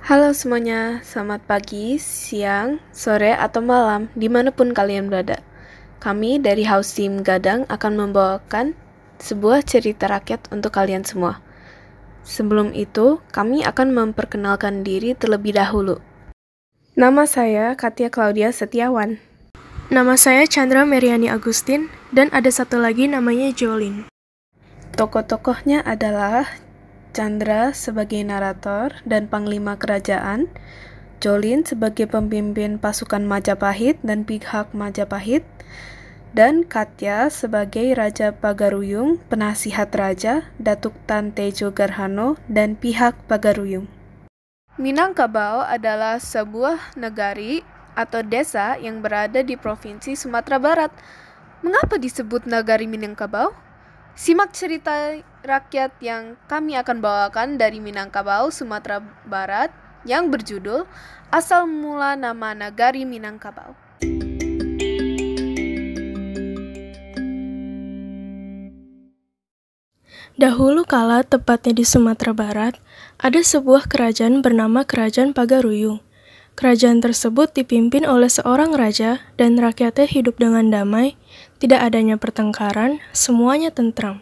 Halo semuanya, selamat pagi, siang, sore, atau malam, di mana pun kalian berada. Kami dari House Team Gadang akan membawakan sebuah cerita rakyat untuk kalian semua. Sebelum itu, kami akan memperkenalkan diri terlebih dahulu. Nama saya Katia Claudia Setiawan. Nama saya Chandra Meriani Agustin, dan ada satu lagi namanya Jolin. Tokoh-tokohnya adalah Chandra sebagai narator dan panglima kerajaan, Jolin sebagai pemimpin pasukan Majapahit dan pihak Majapahit, dan Katya sebagai Raja Pagaruyung, penasihat raja, Datuk Tan Tejo Garhano, dan pihak Pagaruyung. Minangkabau adalah sebuah negari atau desa yang berada di Provinsi Sumatera Barat. Mengapa disebut negari Minangkabau? Simak cerita rakyat yang kami akan bawakan dari Minangkabau, Sumatera Barat yang berjudul Asal Mula Nama Nagari Minangkabau. Dahulu kala, tepatnya di Sumatera Barat, ada sebuah kerajaan bernama Kerajaan Pagaruyung. Kerajaan tersebut dipimpin oleh seorang raja dan rakyatnya hidup dengan damai, tidak adanya pertengkaran, semuanya tentram.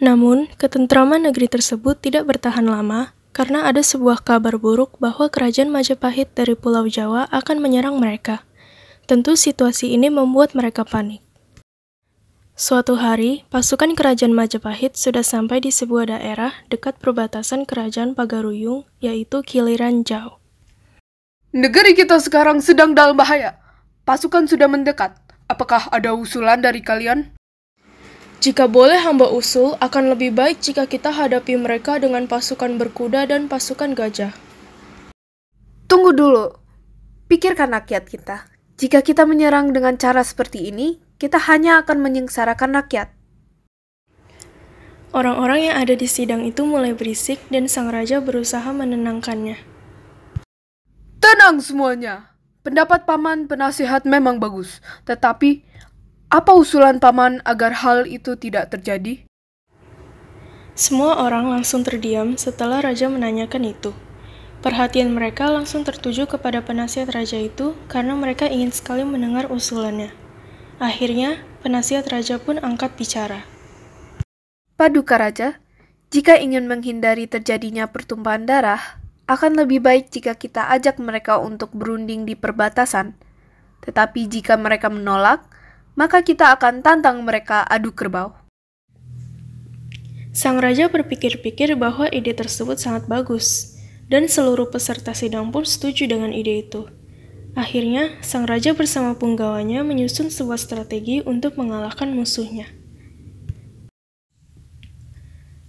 Namun, ketentraman negeri tersebut tidak bertahan lama karena ada sebuah kabar buruk bahwa kerajaan Majapahit dari Pulau Jawa akan menyerang mereka. Tentu situasi ini membuat mereka panik. Suatu hari, pasukan kerajaan Majapahit sudah sampai di sebuah daerah dekat perbatasan kerajaan Pagaruyung, yaitu Kiliran Jau. Negeri kita sekarang sedang dalam bahaya. Pasukan sudah mendekat. Apakah ada usulan dari kalian? Jika boleh hamba usul, akan lebih baik jika kita hadapi mereka dengan pasukan berkuda dan pasukan gajah. Tunggu dulu. Pikirkan rakyat kita. Jika kita menyerang dengan cara seperti ini, kita hanya akan menyengsarakan rakyat. Orang-orang yang ada di sidang itu mulai berisik dan sang raja berusaha menenangkannya. Tenang semuanya. Pendapat paman penasihat memang bagus, tetapi apa usulan paman agar hal itu tidak terjadi? Semua orang langsung terdiam setelah raja menanyakan itu. Perhatian mereka langsung tertuju kepada penasihat raja itu karena mereka ingin sekali mendengar usulannya. Akhirnya, penasihat raja pun angkat bicara. Paduka Raja, jika ingin menghindari terjadinya pertumpahan darah, akan lebih baik jika kita ajak mereka untuk berunding di perbatasan. Tetapi jika mereka menolak, maka kita akan tantang mereka adu kerbau. Sang raja berpikir-pikir bahwa ide tersebut sangat bagus, dan seluruh peserta sidang pun setuju dengan ide itu. Akhirnya, sang raja bersama punggawanya menyusun sebuah strategi untuk mengalahkan musuhnya.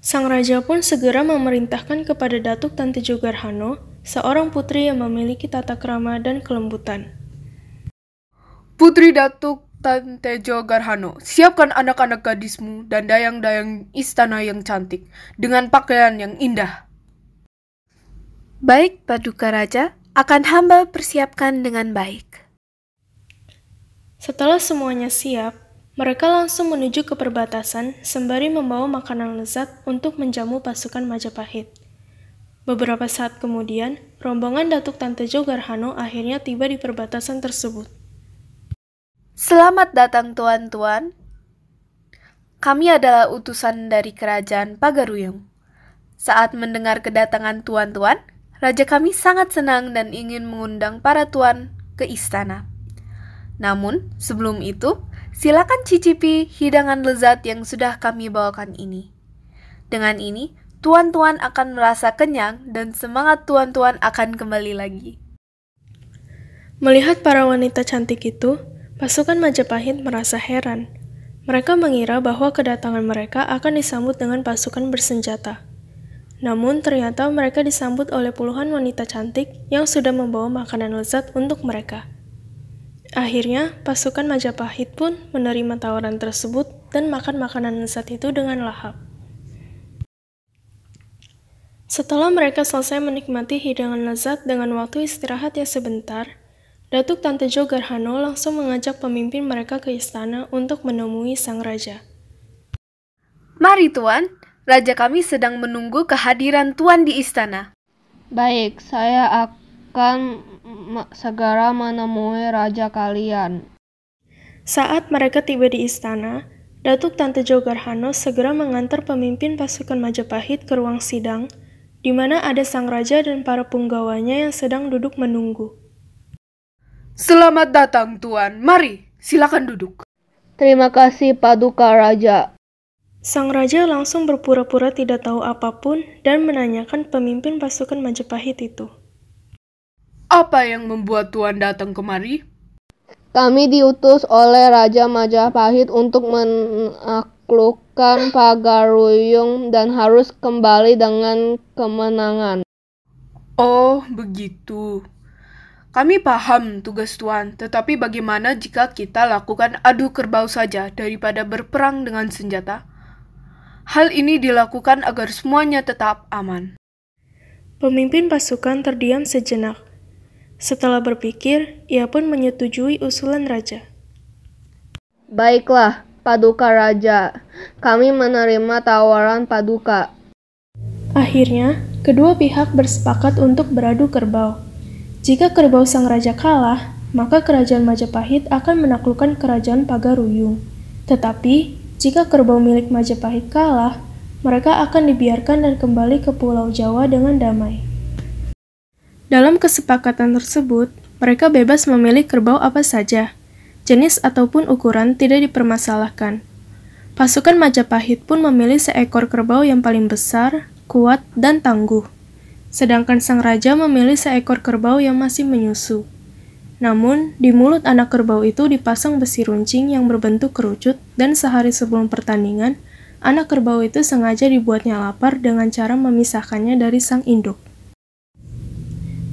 Sang raja pun segera memerintahkan kepada Datuk Tante Jogarhano, seorang putri yang memiliki tata krama dan kelembutan. Putri Datuk Tante Jogarhano, siapkan anak-anak gadismu dan dayang-dayang istana yang cantik dengan pakaian yang indah. Baik, Paduka Raja, akan hamba persiapkan dengan baik. Setelah semuanya siap, mereka langsung menuju ke perbatasan sembari membawa makanan lezat untuk menjamu pasukan Majapahit. Beberapa saat kemudian, rombongan Datuk Tante Jogarhano akhirnya tiba di perbatasan tersebut. Selamat datang tuan-tuan. Kami adalah utusan dari kerajaan Pagaruyung. Saat mendengar kedatangan tuan-tuan, Raja kami sangat senang dan ingin mengundang para tuan ke istana. Namun, sebelum itu, silakan cicipi hidangan lezat yang sudah kami bawakan ini. Dengan ini, tuan-tuan akan merasa kenyang dan semangat tuan-tuan akan kembali lagi. Melihat para wanita cantik itu, pasukan Majapahit merasa heran. Mereka mengira bahwa kedatangan mereka akan disambut dengan pasukan bersenjata. Namun ternyata mereka disambut oleh puluhan wanita cantik yang sudah membawa makanan lezat untuk mereka. Akhirnya, pasukan Majapahit pun menerima tawaran tersebut dan makan makanan lezat itu dengan lahap. Setelah mereka selesai menikmati hidangan lezat dengan waktu istirahat yang sebentar, Datuk Tante Jogarhano langsung mengajak pemimpin mereka ke istana untuk menemui sang raja. Mari tuan, Raja kami sedang menunggu kehadiran Tuan di istana. Baik, saya akan segera menemui raja kalian. Saat mereka tiba di istana, Datuk Tante Jogarhano segera mengantar pemimpin pasukan Majapahit ke ruang sidang, di mana ada sang raja dan para punggawanya yang sedang duduk menunggu. Selamat datang, Tuan. Mari, silakan duduk. Terima kasih, Paduka Raja. Sang raja langsung berpura-pura tidak tahu apa pun dan menanyakan pemimpin pasukan Majapahit itu. Apa yang membuat Tuan datang kemari? Kami diutus oleh Raja Majapahit untuk menaklukkan Pagaruyung dan harus kembali dengan kemenangan. Oh, begitu. Kami paham tugas Tuan, tetapi bagaimana jika kita lakukan adu kerbau saja daripada berperang dengan senjata? Hal ini dilakukan agar semuanya tetap aman. Pemimpin pasukan terdiam sejenak. Setelah berpikir, ia pun menyetujui usulan raja. Baiklah, Paduka Raja. Kami menerima tawaran Paduka. Akhirnya, kedua pihak bersepakat untuk beradu kerbau. Jika kerbau sang raja kalah, maka kerajaan Majapahit akan menaklukkan kerajaan Pagaruyung. Tetapi, jika kerbau milik Majapahit kalah, mereka akan dibiarkan dan kembali ke Pulau Jawa dengan damai. Dalam kesepakatan tersebut, mereka bebas memilih kerbau apa saja. Jenis ataupun ukuran tidak dipermasalahkan. Pasukan Majapahit pun memilih seekor kerbau yang paling besar, kuat, dan tangguh. Sedangkan sang raja memilih seekor kerbau yang masih menyusu. Namun, di mulut anak kerbau itu dipasang besi runcing yang berbentuk kerucut dan sehari sebelum pertandingan, anak kerbau itu sengaja dibuatnya lapar dengan cara memisahkannya dari sang induk.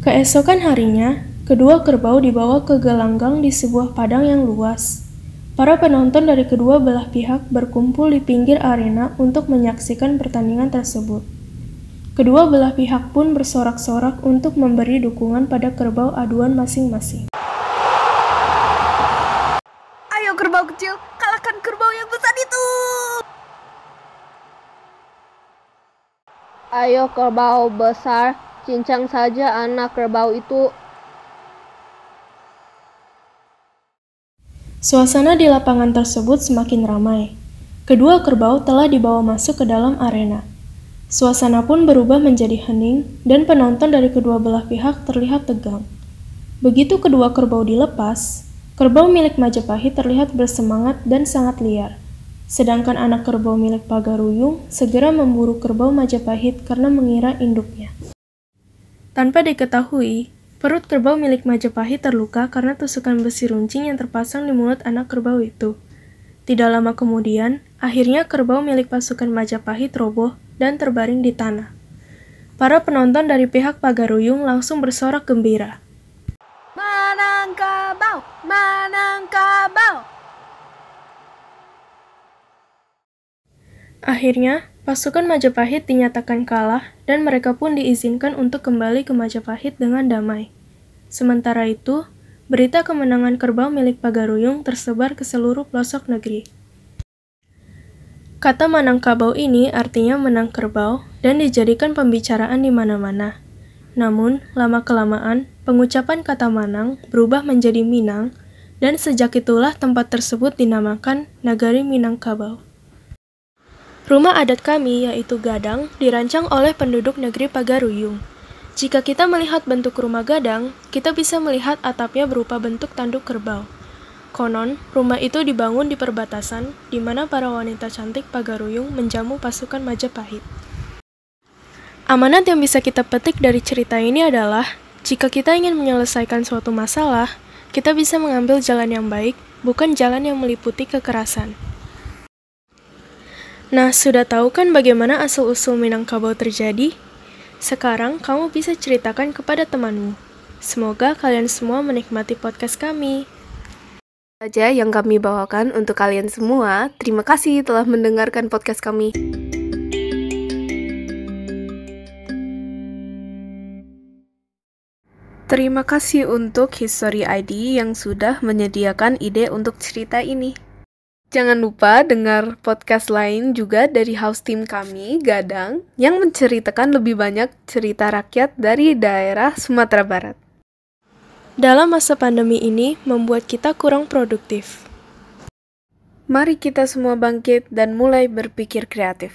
Keesokan harinya, kedua kerbau dibawa ke gelanggang di sebuah padang yang luas. Para penonton dari kedua belah pihak berkumpul di pinggir arena untuk menyaksikan pertandingan tersebut. Kedua belah pihak pun bersorak-sorak untuk memberi dukungan pada kerbau aduan masing-masing. Ayo kerbau kecil, kalahkan kerbau yang besar itu! Ayo kerbau besar, Cincang saja anak kerbau itu. Suasana di lapangan tersebut semakin ramai. Kedua kerbau telah dibawa masuk ke dalam arena. Suasana pun berubah menjadi hening dan penonton dari kedua belah pihak terlihat tegang. Begitu kedua kerbau dilepas, kerbau milik Majapahit terlihat bersemangat dan sangat liar. Sedangkan anak kerbau milik Pagaruyung segera memburu kerbau Majapahit karena mengira induknya. Tanpa diketahui, perut kerbau milik Majapahit terluka karena tusukan besi runcing yang terpasang di mulut anak kerbau itu. Tidak lama kemudian, akhirnya kerbau milik pasukan Majapahit roboh dan terbaring di tanah. Para penonton dari pihak Pagaruyung langsung bersorak gembira. Menang kabau, menang kabau. Akhirnya, Pasukan Majapahit dinyatakan kalah dan mereka pun diizinkan untuk kembali ke Majapahit dengan damai. Sementara itu, berita kemenangan kerbau milik Pagaruyung tersebar ke seluruh pelosok negeri. Kata Manangkabau ini artinya menang kerbau dan dijadikan pembicaraan di mana-mana. Namun, lama-kelamaan, pengucapan kata Manang berubah menjadi Minang, dan sejak itulah tempat tersebut dinamakan Nagari Minangkabau. Rumah adat kami, yaitu Gadang, dirancang oleh penduduk negeri Pagaruyung. Jika kita melihat bentuk rumah Gadang, kita bisa melihat atapnya berupa bentuk tanduk kerbau. Konon, rumah itu dibangun di perbatasan, di mana para wanita cantik Pagaruyung menjamu pasukan Majapahit. Amanat yang bisa kita petik dari cerita ini adalah, jika kita ingin menyelesaikan suatu masalah, kita bisa mengambil jalan yang baik, bukan jalan yang meliputi kekerasan. Nah, sudah tahu kan bagaimana asal-usul Minangkabau terjadi? Sekarang kamu bisa ceritakan kepada temanmu. Semoga kalian semua menikmati podcast kami. Saja yang kami bawakan untuk kalian semua. Terima kasih telah mendengarkan podcast kami. Terima kasih untuk History ID yang sudah menyediakan ide untuk cerita ini. Jangan lupa dengar podcast lain juga dari house team kami, Gadang, yang menceritakan lebih banyak cerita rakyat dari daerah Sumatera Barat. Dalam masa pandemi ini membuat kita kurang produktif. Mari kita semua bangkit dan mulai berpikir kreatif.